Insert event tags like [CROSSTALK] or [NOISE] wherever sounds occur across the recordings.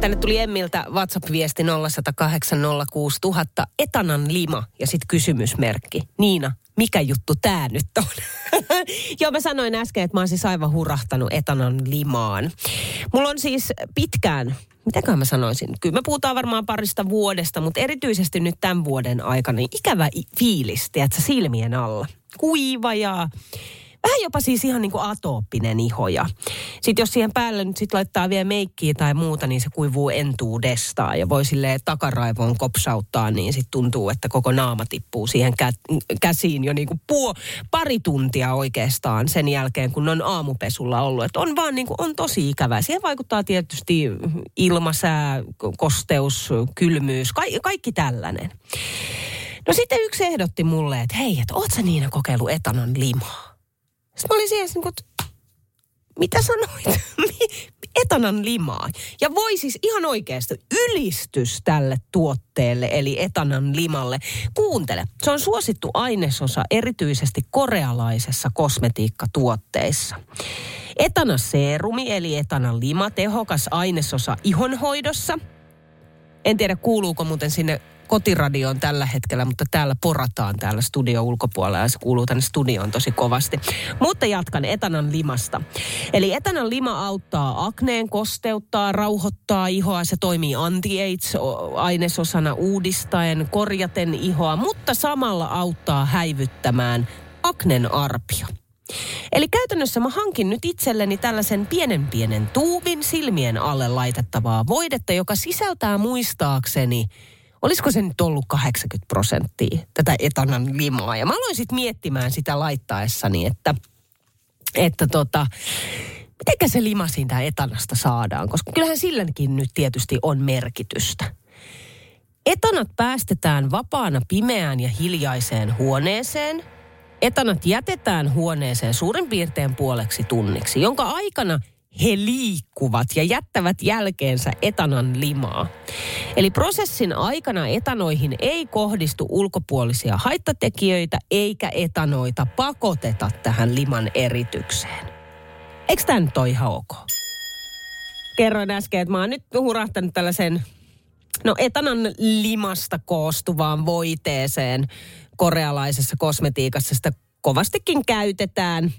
Tänne tuli Emmiltä WhatsApp-viesti 0806000 Etanan lima ja sitten kysymysmerkki. Niina, mikä juttu tää nyt on? [LAUGHS] Joo, mä sanoin äsken, että mä oon siis aivan hurahtanut Etanan limaan. Mulla on siis pitkään, mitäkään mä sanoisin, kyllä me puhutaan varmaan parista vuodesta, mutta erityisesti nyt tämän vuoden aikana niin ikävä fiilis, tiedätkö, silmien alla. Kuiva ja Vähän jopa siis ihan niin kuin atooppinen iho. Ja sitten jos siihen päälle nyt sit laittaa vielä meikkiä tai muuta, niin se kuivuu entuudestaan. Ja voi silleen takaraivoon kopsauttaa, niin sitten tuntuu, että koko naama tippuu siihen kä- käsiin jo niin kuin puo, pari tuntia oikeastaan sen jälkeen, kun on aamupesulla ollut. Että on vaan niin kuin, on tosi ikävää. Siihen vaikuttaa tietysti ilmasää, kosteus, kylmyys, ka- kaikki tällainen. No sitten yksi ehdotti mulle, että hei, että oot sä Niina kokeillut etanon limaa? Sitten mä olin siellä niin kuin, mitä sanoit? [LAUGHS] Etanan limaa. Ja voi siis ihan oikeasti ylistys tälle tuotteelle, eli etanan limalle. Kuuntele, se on suosittu ainesosa erityisesti korealaisessa kosmetiikkatuotteissa. Etanaseerumi eli etanan lima, tehokas ainesosa ihonhoidossa. En tiedä kuuluuko muuten sinne kotiradioon tällä hetkellä, mutta täällä porataan täällä studio ulkopuolella ja se kuuluu tänne studioon tosi kovasti. Mutta jatkan etanan limasta. Eli etanan lima auttaa akneen, kosteuttaa, rauhoittaa ihoa. Se toimii anti-AIDS-ainesosana uudistaen, korjaten ihoa, mutta samalla auttaa häivyttämään aknen arpio. Eli käytännössä mä hankin nyt itselleni tällaisen pienen pienen tuubin silmien alle laitettavaa voidetta, joka sisältää muistaakseni olisiko se nyt ollut 80 prosenttia tätä etanan limaa. Ja mä aloin sitten miettimään sitä laittaessani, että, että tota, mitenkä se lima siitä etanasta saadaan, koska kyllähän silläkin nyt tietysti on merkitystä. Etanat päästetään vapaana pimeään ja hiljaiseen huoneeseen. Etanat jätetään huoneeseen suurin piirtein puoleksi tunniksi, jonka aikana he liikkuvat ja jättävät jälkeensä etanan limaa. Eli prosessin aikana etanoihin ei kohdistu ulkopuolisia haittatekijöitä eikä etanoita pakoteta tähän liman eritykseen. Eikö tämä nyt ole ihan ok? Kerroin äsken, että mä oon nyt hurahtanut tällaisen no etanan limasta koostuvaan voiteeseen korealaisessa kosmetiikassa. Sitä kovastikin käytetään.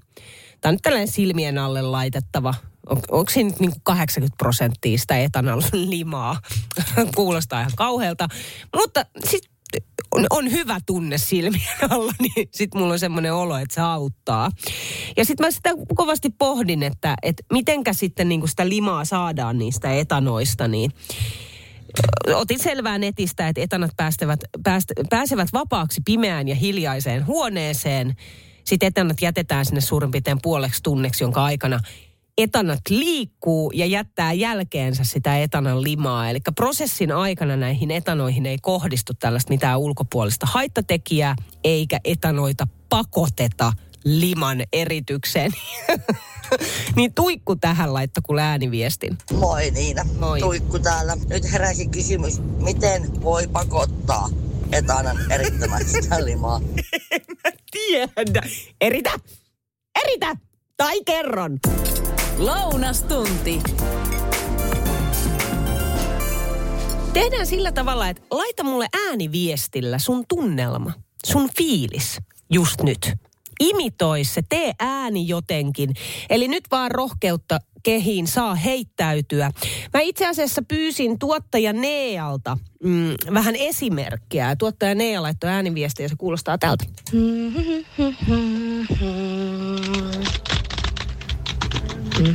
Tämä on nyt tällainen silmien alle laitettava on, onko siinä niin 80 prosenttia sitä etanolimaa? [LAUGHS] Kuulostaa ihan kauhealta. Mutta sitten on, on hyvä tunne silmien alla, [LAUGHS] niin sitten mulla on semmoinen olo, että se auttaa. Ja sitten mä sitä kovasti pohdin, että, että mitenkä sitten niin sitä limaa saadaan niistä etanoista, niin otin selvää netistä, että etanat päästävät, pääst, pääsevät vapaaksi pimeään ja hiljaiseen huoneeseen. Sitten etanat jätetään sinne suurin piirtein puoleksi tunneksi, jonka aikana etanat liikkuu ja jättää jälkeensä sitä etanan limaa. Eli prosessin aikana näihin etanoihin ei kohdistu tällaista mitään ulkopuolista haittatekijää, eikä etanoita pakoteta liman eritykseen. [LAUGHS] niin Tuikku tähän laittoi kun ääniviestin. Moi Niina, Moi. Tuikku täällä. Nyt heräsi kysymys, miten voi pakottaa etanan erittämään [LAUGHS] sitä limaa? en mä tiedä. Eritä! Eritä! Tai kerron. Lounastunti. Tehdään sillä tavalla, että laita mulle ääniviestillä sun tunnelma, sun fiilis just nyt. Imitoi se, tee ääni jotenkin. Eli nyt vaan rohkeutta kehiin saa heittäytyä. Mä itse asiassa pyysin tuottaja Nealta mm, vähän esimerkkiä. Tuottaja Nea laittoi ääniviestiä ja se kuulostaa tältä. [LAUGHS]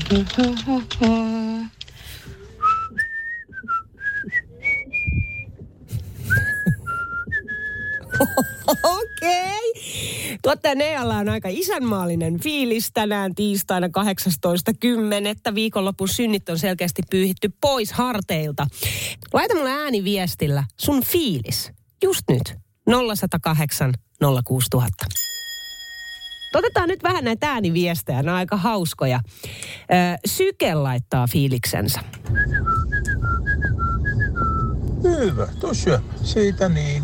Okei. Okay. Ottajan Ealla on aika isänmaallinen fiilis tänään tiistaina 18.10. Viikonlopun synnit on selkeästi pyyhitty pois harteilta. Laita mulle ääniviestillä sun fiilis. Just nyt. 0108 06000. Otetaan nyt vähän näitä ääniviestejä, ne on aika hauskoja. Syke laittaa fiiliksensä. Hyvä, tuossa siitä niin.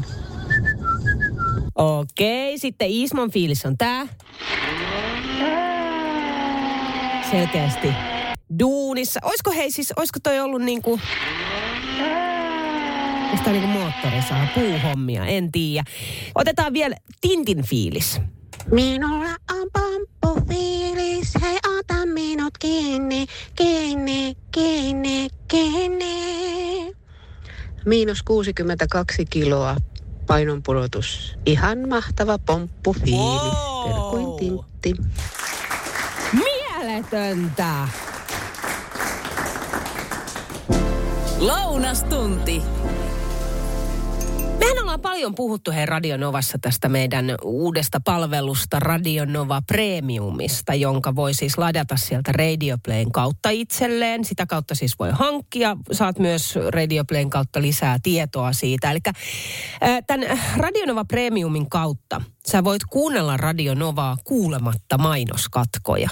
Okei, sitten Ismon fiilis on tää. Selkeästi duunissa. Oisko hei siis, oisko toi ollut niinku... Onko tää niinku moottorisaa, puuhommia, en tiedä. Otetaan vielä Tintin fiilis. Minulla on pomppufiilis, hei ota minut kiinni, kiinni, kiinni, kiinni. Miinus 62 kiloa painonpudotus. Ihan mahtava pomppufiilis. Wow. Terkuin Tintti. Mieletöntä! Lounastunti. Ollaan paljon puhuttu hei Radionovassa tästä meidän uudesta palvelusta Radionova Premiumista, jonka voi siis ladata sieltä Radioplayn kautta itselleen. Sitä kautta siis voi hankkia. Saat myös Radioplayn kautta lisää tietoa siitä. Eli tämän Radionova Premiumin kautta sä voit kuunnella Radionovaa kuulematta mainoskatkoja.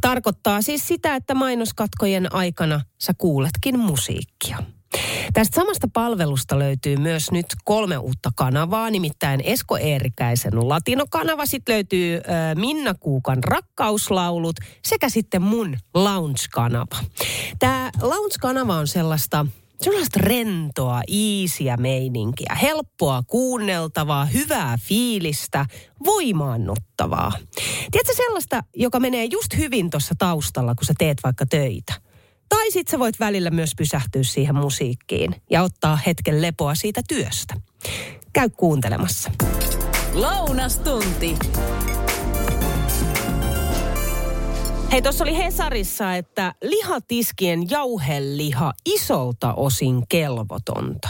Tarkoittaa siis sitä, että mainoskatkojen aikana sä kuuletkin musiikkia. Tästä samasta palvelusta löytyy myös nyt kolme uutta kanavaa, nimittäin Esko Eerikäisen latinokanava, sitten löytyy äh, Minna Kuukan rakkauslaulut sekä sitten mun lounge-kanava. Tämä lounge-kanava on sellaista sellaista rentoa, iisiä meininkiä, helppoa kuunneltavaa, hyvää fiilistä, voimaannuttavaa. Tiedätkö sellaista, joka menee just hyvin tuossa taustalla, kun sä teet vaikka töitä? Tai sit sä voit välillä myös pysähtyä siihen musiikkiin ja ottaa hetken lepoa siitä työstä. Käy kuuntelemassa. Lounastunti. Hei, tuossa oli Hesarissa, että lihatiskien jauheliha isolta osin kelvotonta.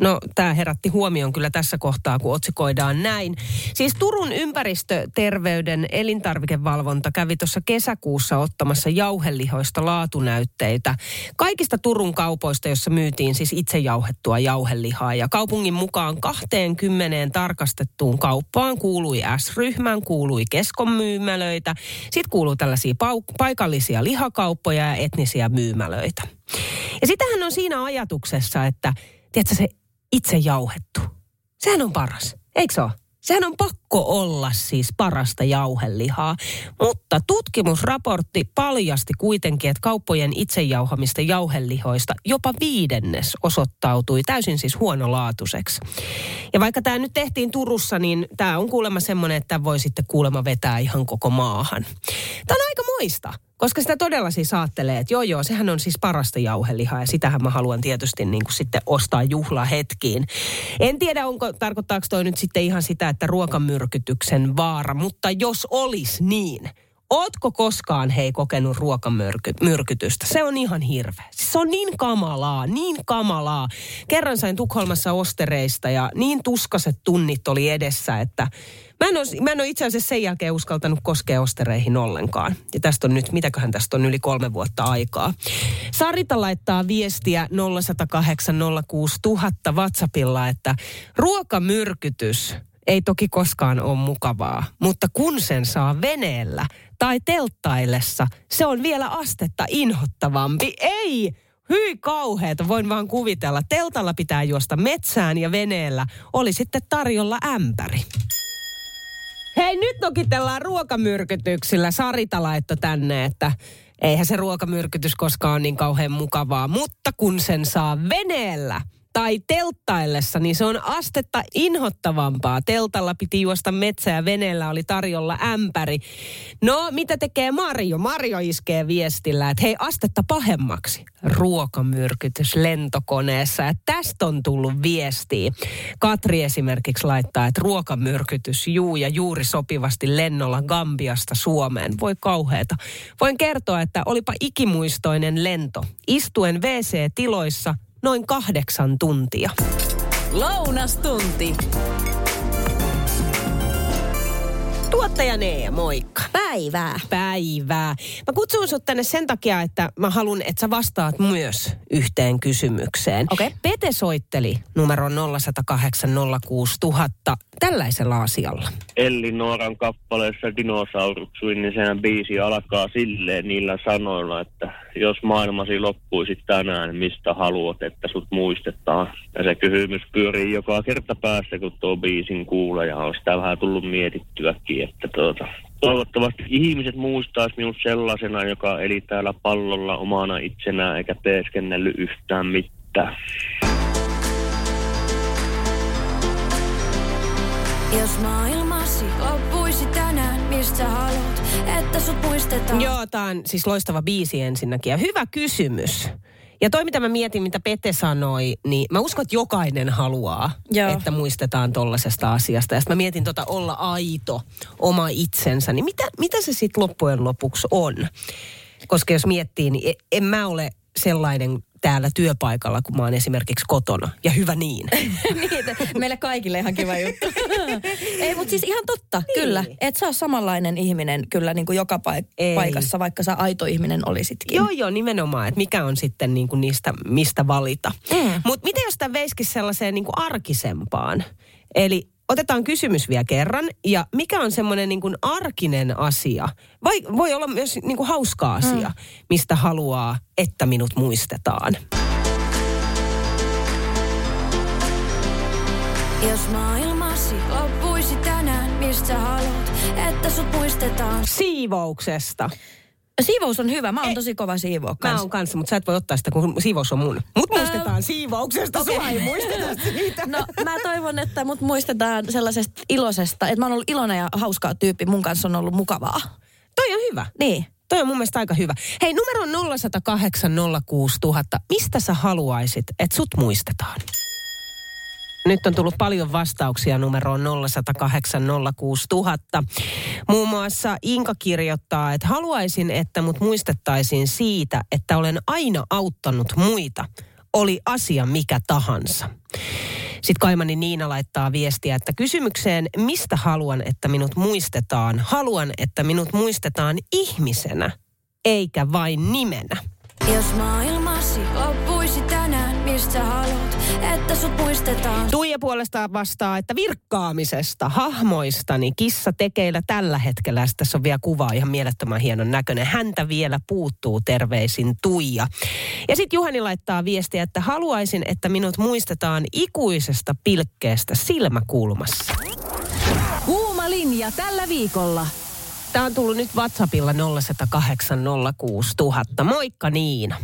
No, tämä herätti huomion kyllä tässä kohtaa, kun otsikoidaan näin. Siis Turun ympäristöterveyden elintarvikevalvonta kävi tuossa kesäkuussa ottamassa jauhelihoista laatunäytteitä. Kaikista Turun kaupoista, jossa myytiin siis itse jauhettua jauhelihaa. Ja kaupungin mukaan 20 tarkastettuun kauppaan kuului S-ryhmän, kuului Keskon myymälöitä. Sitten kuului tällaisia pau- paikallisia lihakauppoja ja etnisiä myymälöitä. Ja sitähän on siinä ajatuksessa, että tiedätkö, se itse jauhettu. Sehän on paras, eikö se ole? Sehän on pakko olla siis parasta jauhelihaa. Mutta tutkimusraportti paljasti kuitenkin, että kauppojen itsejauhamista jauhelihoista jopa viidennes osoittautui täysin siis huonolaatuiseksi. Ja vaikka tämä nyt tehtiin Turussa, niin tämä on kuulemma semmoinen, että voi sitten kuulemma vetää ihan koko maahan. Tämä on aika moista. Koska sitä todella siis ajattelee, että joo joo, sehän on siis parasta jauhelihaa ja sitähän mä haluan tietysti niin kuin sitten ostaa juhlahetkiin. En tiedä, onko, tarkoittaako toi nyt sitten ihan sitä, että ruokamyrkytyksen vaara, mutta jos olisi niin, Ootko koskaan hei kokenut ruokamyrkytystä? Se on ihan hirveä. Siis se on niin kamalaa, niin kamalaa. Kerran sain Tukholmassa ostereista ja niin tuskaset tunnit oli edessä, että Mä en, ole, mä en ole itse asiassa sen jälkeen uskaltanut koskea ostereihin ollenkaan. Ja tästä on nyt, mitäköhän tästä on yli kolme vuotta aikaa. Sarita laittaa viestiä 0108 06000 WhatsAppilla, että ruokamyrkytys ei toki koskaan ole mukavaa, mutta kun sen saa veneellä tai telttaillessa, se on vielä astetta inhottavampi. Ei! Hyi kauheeta, voin vaan kuvitella. Teltalla pitää juosta metsään ja veneellä oli sitten tarjolla ämpäri. Hei, nyt nokitellaan ruokamyrkytyksillä. Sarita laitto tänne, että eihän se ruokamyrkytys koskaan ole niin kauhean mukavaa, mutta kun sen saa veneellä – tai telttaillessa, niin se on astetta inhottavampaa. Teltalla piti juosta metsää ja veneellä oli tarjolla ämpäri. No, mitä tekee Marjo? Marjo iskee viestillä, että hei, astetta pahemmaksi. Ruokamyrkytys lentokoneessa. Ja tästä on tullut viestiä. Katri esimerkiksi laittaa, että ruokamyrkytys juu ja juuri sopivasti lennolla Gambiasta Suomeen. Voi kauheeta. Voin kertoa, että olipa ikimuistoinen lento. Istuen WC-tiloissa – noin kahdeksan tuntia. Lounastunti. Tuottaja Nea, moikka. Päivää. Päivää. Mä kutsun sut tänne sen takia, että mä haluan, että sä vastaat myös yhteen kysymykseen. Okei. Pete soitteli numero 0108 06000 tällaisella asialla. Elli Nooran kappaleessa Dinosauruksuin, niin sehän biisi alkaa silleen niillä sanoilla, että jos maailmasi loppuisi tänään, mistä haluat, että sut muistetaan. Ja se kysymys pyörii joka kerta päässä, kun tuo biisin kuulee, ja on sitä vähän tullut mietittyäkin, että tuota, Toivottavasti ihmiset muistaisi minut sellaisena, joka eli täällä pallolla omana itsenään eikä teeskennellyt yhtään mitään. Jos maailmasi loppuisi tänään, mistä haluat, että sut muistetaan. Joo, tää on siis loistava biisi ensinnäkin ja hyvä kysymys. Ja toi, mitä mä mietin, mitä Pete sanoi, niin mä uskon, että jokainen haluaa, Joo. että muistetaan tollasesta asiasta. Ja sitten mä mietin tota olla aito, oma itsensä, niin mitä, mitä se sitten loppujen lopuksi on? Koska jos miettii, niin e- en mä ole sellainen täällä työpaikalla, kun mä oon esimerkiksi kotona. Ja hyvä niin. [LAUGHS] niin, meille kaikille ihan kiva juttu. [LAUGHS] Ei, mutta siis ihan totta, niin. kyllä. Et sä ole samanlainen ihminen kyllä niin kuin joka paik- Ei. paikassa, vaikka sä aito ihminen olisitkin. Joo, joo, nimenomaan, että mikä on sitten niin kuin niistä, mistä valita. Mm. Mutta miten jos tämä veisikin sellaiseen niin kuin arkisempaan? Eli otetaan kysymys vielä kerran. Ja mikä on semmoinen niin kuin arkinen asia? Vai voi olla myös niin kuin hauska asia, mm. mistä haluaa, että minut muistetaan. Jos maailmasi loppuisi tänään, mistä haluat, että sut muistetaan. Siivouksesta. Siivous on hyvä. Mä oon tosi kova siivoa Mä kanssa. oon kanssa, mutta sä et voi ottaa sitä, kun siivous on mun. Mut muistetaan siivouksesta, sua ei muisteta siitä. No mä toivon, että mut muistetaan sellaisesta iloisesta, että mä oon ollut iloinen ja hauskaa tyyppi. Mun kanssa on ollut mukavaa. Toi on hyvä. Niin. Toi on mun mielestä aika hyvä. Hei, numero 0108 06000. Mistä sä haluaisit, että sut muistetaan? Nyt on tullut paljon vastauksia numeroon 0108 06000. Muun muassa Inka kirjoittaa, että haluaisin, että mut muistettaisiin siitä, että olen aina auttanut muita. Oli asia mikä tahansa. Sitten Kaimani Niina laittaa viestiä, että kysymykseen, mistä haluan, että minut muistetaan? Haluan, että minut muistetaan ihmisenä, eikä vain nimenä. Jos maailmasi loppuisi tänään, mistä haluat, että sut muistetaan. Tuija puolestaan vastaa, että virkkaamisesta, hahmoistani, kissa tekeillä tällä hetkellä. Sitten tässä on vielä kuva ihan mielettömän hienon näköinen. Häntä vielä puuttuu terveisin Tuija. Ja sitten Juhani laittaa viestiä, että haluaisin, että minut muistetaan ikuisesta pilkkeestä silmäkulmassa. Kuuma linja tällä viikolla. Tämä on tullut nyt WhatsAppilla 0806000. Moikka Niina.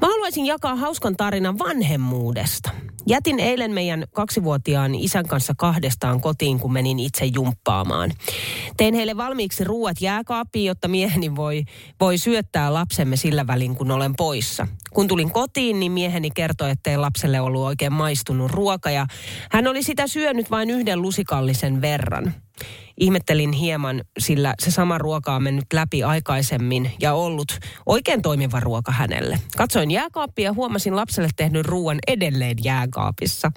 Mä haluaisin jakaa hauskan tarinan vanhemmuudesta. Jätin eilen meidän kaksivuotiaan isän kanssa kahdestaan kotiin, kun menin itse jumppaamaan. Tein heille valmiiksi ruuat jääkaappiin, jotta mieheni voi, voi syöttää lapsemme sillä välin, kun olen poissa. Kun tulin kotiin, niin mieheni kertoi, ettei lapselle ollut oikein maistunut ruoka ja hän oli sitä syönyt vain yhden lusikallisen verran. Ihmettelin hieman, sillä se sama ruoka on mennyt läpi aikaisemmin ja ollut oikein toimiva ruoka hänelle. Katsoin jääkaappia ja huomasin lapselle tehnyt ruoan edelleen jääkaapissa.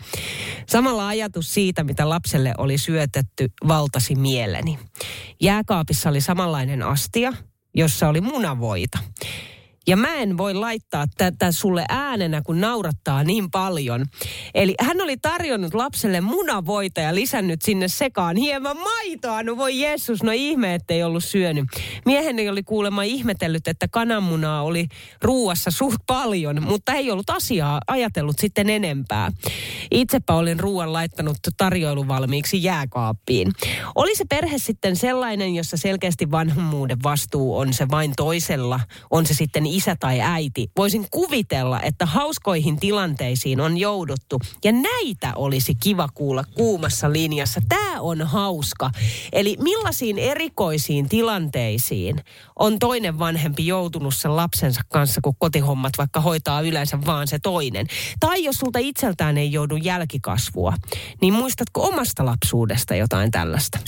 Samalla ajatus siitä, mitä lapselle oli syötetty, valtasi mieleni. Jääkaapissa oli samanlainen astia, jossa oli munavoita. Ja mä en voi laittaa tätä sulle äänenä, kun naurattaa niin paljon. Eli hän oli tarjonnut lapselle munavoita ja lisännyt sinne sekaan hieman maitoa. No voi Jeesus, no ihme, ettei ollut syönyt. Mieheni oli kuulemma ihmetellyt, että kananmunaa oli ruuassa suht paljon, mutta ei ollut asiaa ajatellut sitten enempää. Itsepä olin ruoan laittanut tarjoilu valmiiksi jääkaappiin. Oli se perhe sitten sellainen, jossa selkeästi vanhemmuuden vastuu on se vain toisella, on se sitten isä tai äiti. Voisin kuvitella, että hauskoihin tilanteisiin on jouduttu ja näitä olisi kiva kuulla kuumassa linjassa. Tämä on hauska. Eli millaisiin erikoisiin tilanteisiin on toinen vanhempi joutunut sen lapsensa kanssa, kun kotihommat vaikka hoitaa yleensä vaan se toinen. Tai jos sulta itseltään ei joudu jälkikasvua, niin muistatko omasta lapsuudesta jotain tällaista?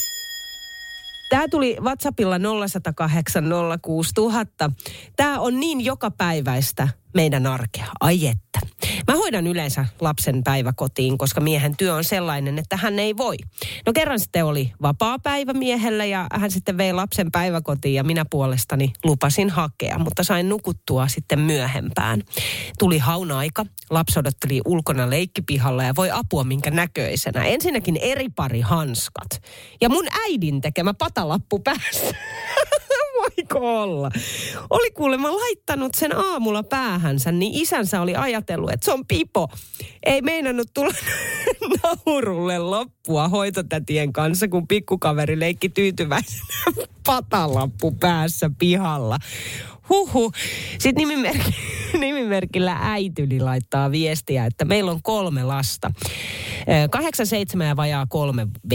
Tämä tuli WhatsAppilla 0108 06000. Tämä on niin jokapäiväistä, meidän arkea. Ai että. Mä hoidan yleensä lapsen päiväkotiin, koska miehen työ on sellainen, että hän ei voi. No kerran sitten oli vapaa päivä miehellä ja hän sitten vei lapsen päiväkotiin ja minä puolestani lupasin hakea, mutta sain nukuttua sitten myöhempään. Tuli haun aika, lapsi odotteli ulkona leikkipihalla ja voi apua minkä näköisenä. Ensinnäkin eri pari hanskat ja mun äidin tekemä patalappu päässä. [LAUGHS] Voiko olla? Oli kuulemma laittanut sen aamulla päähänsä, niin isänsä oli ajatellut, että se on pipo. Ei meinannut tulla [LAUGHS] naurulle loppua hoitotätien kanssa, kun pikkukaveri leikki tyytyväisenä [LAUGHS] patalappu päässä pihalla. Huhu. Sitten nimimerk- [LAUGHS] nimimerkillä äityli laittaa viestiä, että meillä on kolme lasta. Ö, Kahdeksan, seitsemän ja vajaa kolme B.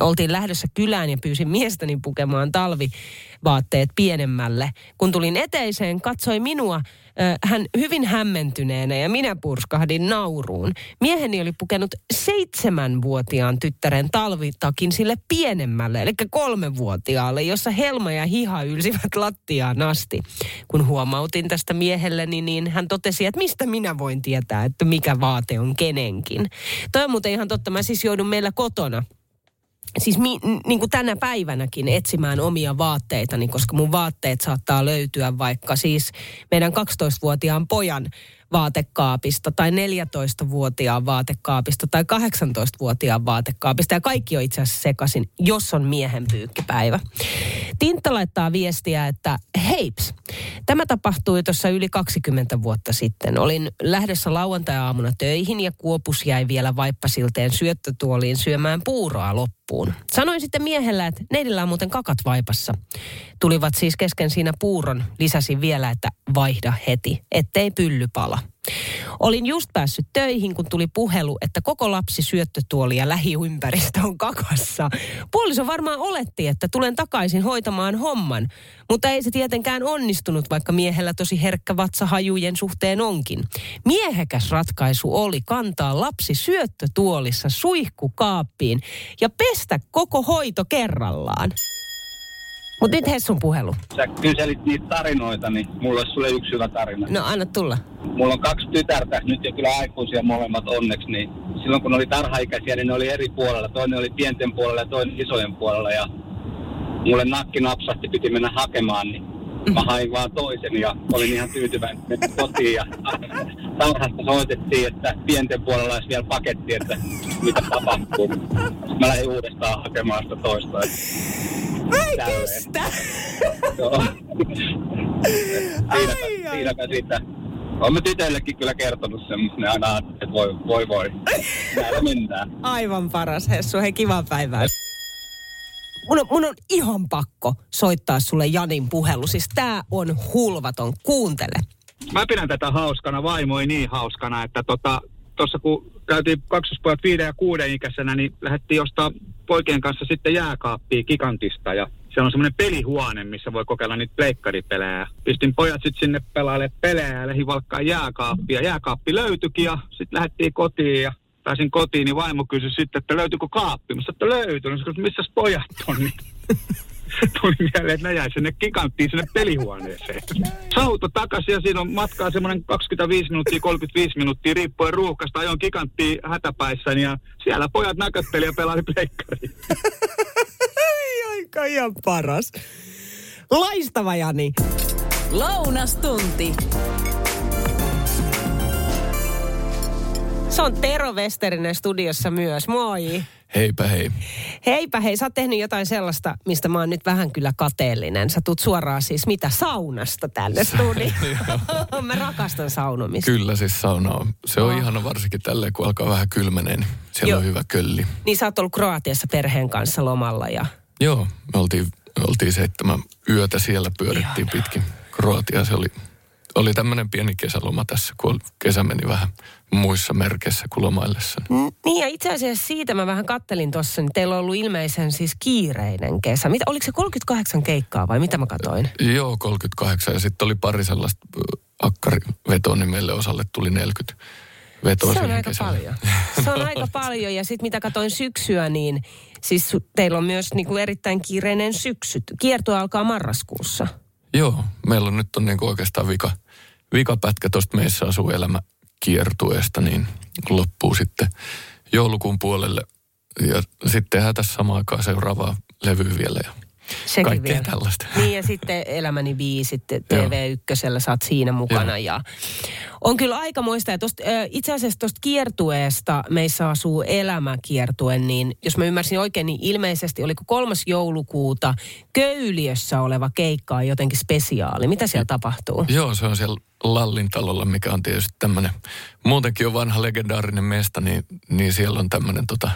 Oltiin lähdössä kylään ja pyysin miestäni pukemaan talvivaatteet pienemmälle. Kun tulin eteiseen, katsoi minua hän hyvin hämmentyneenä ja minä purskahdin nauruun. Mieheni oli pukenut seitsemänvuotiaan tyttären talvitakin sille pienemmälle, eli kolmevuotiaalle, jossa helma ja hiha ylsivät lattiaan asti. Kun huomautin tästä miehelleni, niin hän totesi, että mistä minä voin tietää, että mikä vaate on kenenkin. Toi on muuten ihan totta, mä siis joudun meillä kotona siis mi, niin kuin tänä päivänäkin etsimään omia vaatteitani, koska mun vaatteet saattaa löytyä vaikka siis meidän 12-vuotiaan pojan vaatekaapista tai 14-vuotiaan vaatekaapista tai 18-vuotiaan vaatekaapista ja kaikki on itse asiassa sekaisin, jos on miehen pyykkipäivä. Tintta laittaa viestiä, että heips, tämä tapahtui tuossa yli 20 vuotta sitten. Olin lähdössä lauantai-aamuna töihin ja kuopus jäi vielä vaippasilteen syöttötuoliin syömään puuroa loppuun. Sanoin sitten miehellä, että neidillä on muuten kakat vaipassa. Tulivat siis kesken siinä puuron. Lisäsin vielä, että vaihda heti, ettei pylly pala. Olin just päässyt töihin, kun tuli puhelu, että koko lapsi syöttötuoli ja lähiympäristö on kakassa. Puoliso varmaan oletti, että tulen takaisin hoitamaan homman, mutta ei se tietenkään onnistunut, vaikka miehellä tosi herkkä vatsa hajujen suhteen onkin. Miehekäs ratkaisu oli kantaa lapsi syöttötuolissa suihkukaappiin ja pestä koko hoito kerrallaan. Mutta nyt Hessun puhelu. Sä kyselit niitä tarinoita, niin mulla olisi sulle yksi hyvä tarina. No anna tulla. Mulla on kaksi tytärtä, nyt jo kyllä aikuisia molemmat onneksi, niin silloin kun ne oli tarhaikäisiä, niin ne oli eri puolella. Toinen oli pienten puolella ja toinen isojen puolella ja mulle nakki napsahti, piti mennä hakemaan, niin mä hain vaan toisen ja olin ihan tyytyväinen mennä kotiin ja [LAUGHS] tarhasta soitettiin, että pienten puolella olisi vielä paketti, että mitä tapahtuu. Mä lähdin uudestaan hakemaan sitä toista. Mä ei kestä. [LAUGHS] Siinäpä, siinäpä sitä. Olen mä tytöillekin kyllä kertonut sen, mutta ne aina että voi, voi, voi. [LAUGHS] Näillä mennään. Aivan paras Hessu, hei kivaa päivää. Mun on, mun on ihan pakko soittaa sulle Janin puhelu. Siis tää on hulvaton. Kuuntele. Mä pidän tätä hauskana, vaimo ei niin hauskana, että tota, tuossa kun käytiin kaksospojat viiden ja kuuden ikäisenä, niin lähdettiin ostaa poikien kanssa sitten jääkaappia Gigantista ja siellä on semmoinen pelihuone, missä voi kokeilla niitä pleikkaripelejä. Pistin pojat sitten sinne pelaalle pelejä ja lähdin valkkaan jääkaappia. Jääkaappi löytyikin ja sitten lähdettiin kotiin ja pääsin kotiin, niin vaimo kysyi sitten, että löytyykö kaappi. Mä sanoin, että löytyy. Mä sanoin, missä pojat on? Niin [LAUGHS] tuli mieleen, että ne jäi sinne giganttiin sinne pelihuoneeseen. Sauto takaisin ja siinä on matkaa semmoinen 25 minuuttia, 35 minuuttia, riippuen ruuhkasta. Ajoin giganttiin hätäpäissäni ja siellä pojat näkötteli ja pelaili pleikkariin. [LAUGHS] Aika ihan paras. Laistava Jani. Lounastunti. Se on Tero Westerinen studiossa myös. Moi. Heipä hei. Heipä hei, sä oot tehnyt jotain sellaista, mistä mä oon nyt vähän kyllä kateellinen. Sä tuut suoraan siis mitä saunasta tänne studioon. [LAUGHS] [LAUGHS] mä rakastan saunomista. Kyllä siis sauna on. Se on ihana varsinkin tälleen, kun alkaa vähän kylmenee, niin siellä Joo. on hyvä kölli. Niin sä oot ollut Kroatiassa perheen kanssa lomalla ja... Joo, me oltiin, me oltiin seitsemän yötä siellä, pyörittiin pitkin Kroatia. Se oli, oli tämmöinen pieni kesäloma tässä, kun kesä meni vähän muissa merkeissä kuin lomaillessa. N- Niin ja itse asiassa siitä mä vähän kattelin tuossa, niin teillä on ollut ilmeisen siis kiireinen kesä. Mitä, oliko se 38 keikkaa vai mitä mä katoin? Joo, 38 ja sitten oli pari sellaista akkarivetoa, niin meille osalle tuli 40 vetoa Se on aika kesällä. paljon. Se on aika paljon ja sitten mitä katoin syksyä, niin siis teillä on myös niinku erittäin kiireinen syksy. Kierto alkaa marraskuussa. Joo, meillä on nyt on niinku oikeastaan vika, vikapätkä tuosta meissä asuu elämä kiertueesta, niin loppuu sitten joulukuun puolelle. Ja sitten tehdään tässä samaan aikaan seuraavaa levyä vielä ja Sekin kaikkea vielä. tällaista. Niin ja sitten Elämäni biisit TV1, sä oot siinä mukana. Ja on kyllä aika muista. Ja tosta, itse asiassa tuosta kiertueesta meissä asuu elämäkiertue, niin jos mä ymmärsin oikein, niin ilmeisesti oliko kolmas joulukuuta Köyliössä oleva keikka on jotenkin spesiaali. Mitä siellä tapahtuu? Joo, se on siellä Lallin talolla, mikä on tietysti tämmöinen, muutenkin on vanha legendaarinen mesta, niin, niin siellä on tämmöinen tota,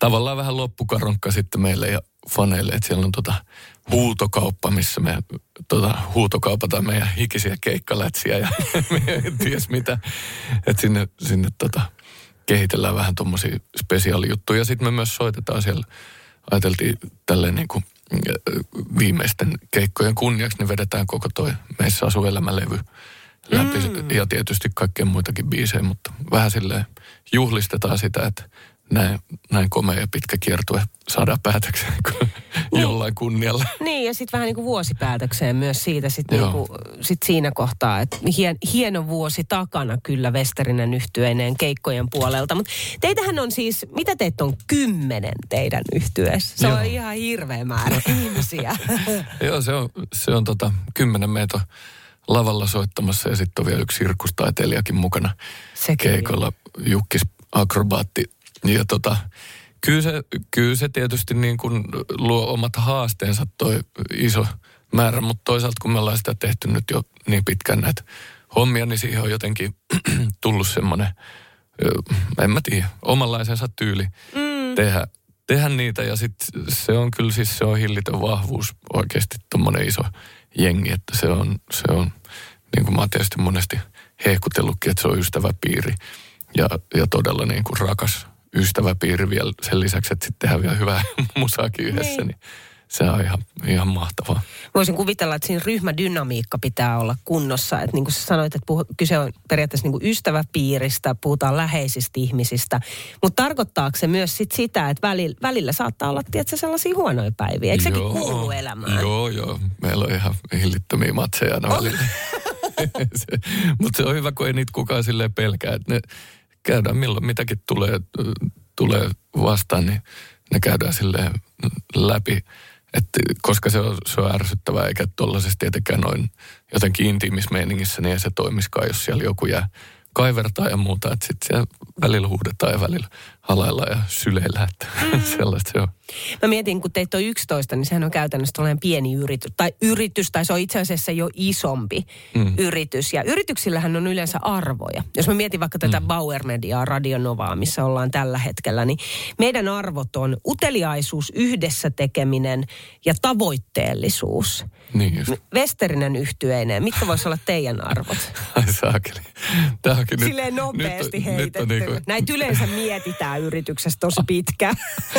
tavallaan vähän loppukaronkka sitten meille ja faneille, että siellä on tota huutokauppa, missä me tota, huutokaupataan meidän hikisiä keikkalätsiä ja [LAUGHS] me ties mitä, että sinne, sinne tota, kehitellään vähän tuommoisia spesiaalijuttuja. Sitten me myös soitetaan siellä, ajateltiin tälleen niin kuin viimeisten keikkojen kunniaksi, niin vedetään koko toi Meissä asuu elämälevy läpi. Mm. Ja tietysti kaikkea muitakin biisejä, mutta vähän silleen juhlistetaan sitä, että näin, näin komea ja pitkä kiertue saadaan päätökseen jollain kunnialla. Niin, ja sitten vähän niin kuin vuosipäätökseen myös siitä sit niin kuin, sit siinä kohtaa, että hien, hieno vuosi takana kyllä Westerinen yhtyeineen keikkojen puolelta. Mutta teitähän on siis, mitä teitä on kymmenen teidän yhtyeessä? Se Joo. on ihan hirveä määrä [LAUGHS] ihmisiä. [LAUGHS] Joo, se on, se on tota, kymmenen meitä lavalla soittamassa ja sitten on vielä yksi sirkustaiteilijakin mukana Sekin keikolla. Jukkis akrobaatti. Ja tota, kyllä se, kyllä se tietysti niin kuin luo omat haasteensa toi iso määrä, mutta toisaalta kun me ollaan sitä tehty nyt jo niin pitkään näitä hommia, niin siihen on jotenkin [CLEARS THROAT] tullut semmoinen, en mä tiedä, omanlaisensa tyyli mm. tehdä, tehdä niitä. Ja sitten se on kyllä siis se on hillitön vahvuus oikeasti tuommoinen iso jengi, että se on, se on niin kuin mä oon tietysti monesti hehkutellutkin, että se on ystäväpiiri ja, ja todella niin kuin rakas ystäväpiiri vielä sen lisäksi, että sitten tehdään vielä hyvää [LAUGHS] musaakin yhdessä, niin se on ihan, ihan mahtavaa. Voisin kuvitella, että siinä ryhmädynamiikka pitää olla kunnossa. Että niin kuin sä sanoit, että puhu, kyse on periaatteessa niin kuin ystäväpiiristä, puhutaan läheisistä ihmisistä. Mutta tarkoittaako se myös sit sitä, että välillä, välillä saattaa olla tietysti sellaisia huonoja päiviä? Eikö sekin kuulu elämään? Joo, joo. Meillä on ihan hillittömiä matseja aina välillä. [LAUGHS] Mutta se on hyvä, kun ei niitä kukaan pelkää. Että ne käydään milloin mitäkin tulee, tulee vastaan, niin ne käydään silleen läpi. Et koska se on, se on ärsyttävää, eikä tuollaisessa tietenkään noin jotenkin intiimissä meiningissä, niin ei se toimiskaan, jos siellä joku jää kaivertaa ja muuta. Että sitten välillä huudetaan ja välillä halaillaan ja syleillään, että mm. [LAUGHS] sellaista se on. Mä mietin, kun teitä on 11, niin sehän on käytännössä tällainen pieni yritys. Tai yritys, tai se on itse asiassa jo isompi mm. yritys. Ja yrityksillähän on yleensä arvoja. Jos mä mietin vaikka tätä mm. Bauer Mediaa, Radionovaa, missä ollaan tällä hetkellä, niin meidän arvot on uteliaisuus, yhdessä tekeminen ja tavoitteellisuus. Niin just. Westerinen yhtyeineen. Mitkä voisi olla teidän arvot? Ai saakeli. Tämä onkin nyt, Silleen nopeasti nyt, heitetty. Nyt on niinku, Näitä yleensä mietitään yrityksessä tosi pitkään.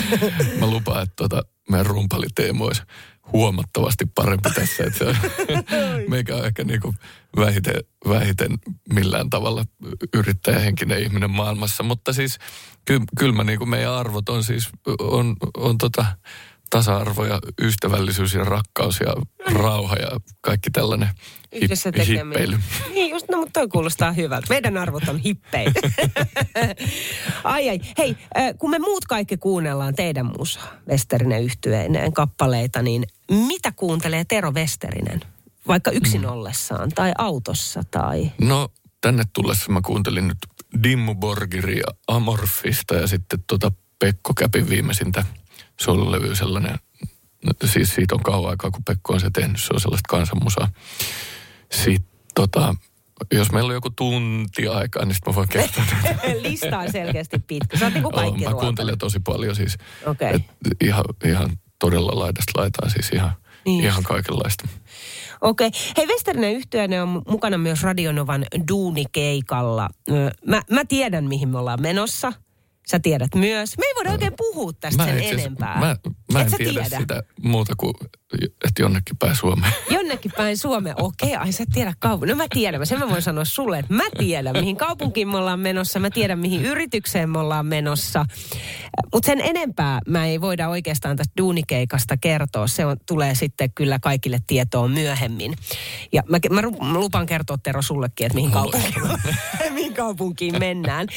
[LAUGHS] mä lupaan, että tota, meidän rumpaliteemo olisi huomattavasti parempi tässä. Että se on, meikä on ehkä niinku vähiten, vähiten millään tavalla yrittäjähenkinen ihminen maailmassa. Mutta siis ky, kyllä mä niinku meidän arvot on siis on, on tota, tasa-arvo ja ystävällisyys ja rakkaus ja rauha ja kaikki tällainen hip, Yhdessä tekeminen. hippeily. [LAUGHS] Niin just, no mutta toi kuulostaa hyvältä. Meidän arvot on hippeitä. [LAUGHS] ai ai. Hei, kun me muut kaikki kuunnellaan teidän musaa, Westerinen yhtyeineen kappaleita, niin mitä kuuntelee Tero Westerinen? Vaikka yksin ollessaan tai autossa tai... No tänne tullessa mä kuuntelin nyt Dimmu Borgiria Amorfista ja sitten tota Pekko Käpin viimeisintä solulevy sellainen, siis siitä on kauan aikaa kun Pekko on se tehnyt, se on sellaista kansanmusaa. Sitten tota, jos meillä on joku tunti aikaa, niin sitten mä voin kertoa. [LAUGHS] Lista on selkeästi pitkä. Sä oot niinku Joo, kaikki Mä kuuntelen tosi paljon siis. Okei. Et ihan, ihan todella laidasta laitaa siis ihan, Niin. ihan kaikenlaista. Okei. Hei, Westerinen yhtyeinen on mukana myös Radionovan duunikeikalla. Mä, mä tiedän, mihin me ollaan menossa. Sä tiedät myös. Me ei voida oikein puhua tästä sen itse asiassa- enempää. Mä, mä en tiedä, tiedä? sitä muuta kuin, että jonnekin päin Suomeen. [LAUGHS] Jonnekin päin Suomeen. Okei, ai sä tiedä kaupungin. No mä tiedän, sen mä voin sanoa sulle, että mä tiedän, mihin kaupunkiin me ollaan menossa. Mä tiedän, mihin yritykseen me ollaan menossa. Mutta sen enempää mä ei voida oikeastaan tästä duunikeikasta kertoa. Se on, tulee sitten kyllä kaikille tietoon myöhemmin. Ja mä, mä lupaan kertoa Tero sullekin, että mihin kaupunkiin, [LAUGHS] mihin kaupunkiin mennään.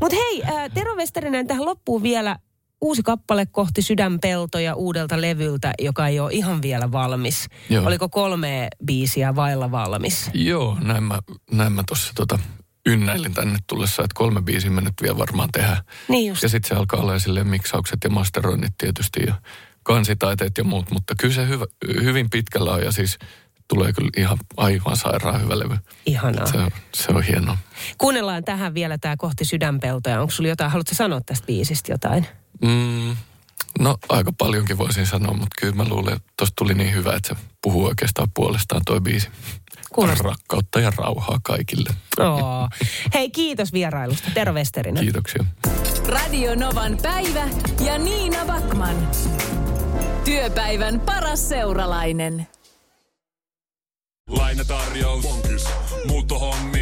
Mutta hei, äh, Tero Westerinen tähän loppuun vielä uusi kappale kohti sydänpeltoja uudelta levyltä, joka ei ole ihan vielä valmis. Joo. Oliko kolme biisiä vailla valmis? Joo, näin mä, näin mä tuossa tota, ynnäilin tänne tullessa, että kolme biisiä me nyt vielä varmaan tehdään. Niin just. Ja sitten se alkaa olla silleen miksaukset ja masteroinnit tietysti ja kansitaiteet ja muut, mutta kyllä se hyvä, hyvin pitkällä on ja siis tulee kyllä ihan aivan sairaan hyvä levy. Ihanaa. Se on, se on hienoa. Kuunnellaan tähän vielä tämä kohti sydänpeltoja. Onko sulla jotain, haluatko sanoa tästä biisistä jotain? Mm, no aika paljonkin voisin sanoa, mutta kyllä mä luulen, että tuosta tuli niin hyvä, että se puhuu oikeastaan puolestaan toi biisi. Kuulostaa. Rakkautta ja rauhaa kaikille. Oo. Hei, kiitos vierailusta. Tero Westerinen. Kiitoksia. Radio Novan päivä ja Niina Backman. Työpäivän paras seuralainen. Lainatarjous. Bonkis. Muuttohommi.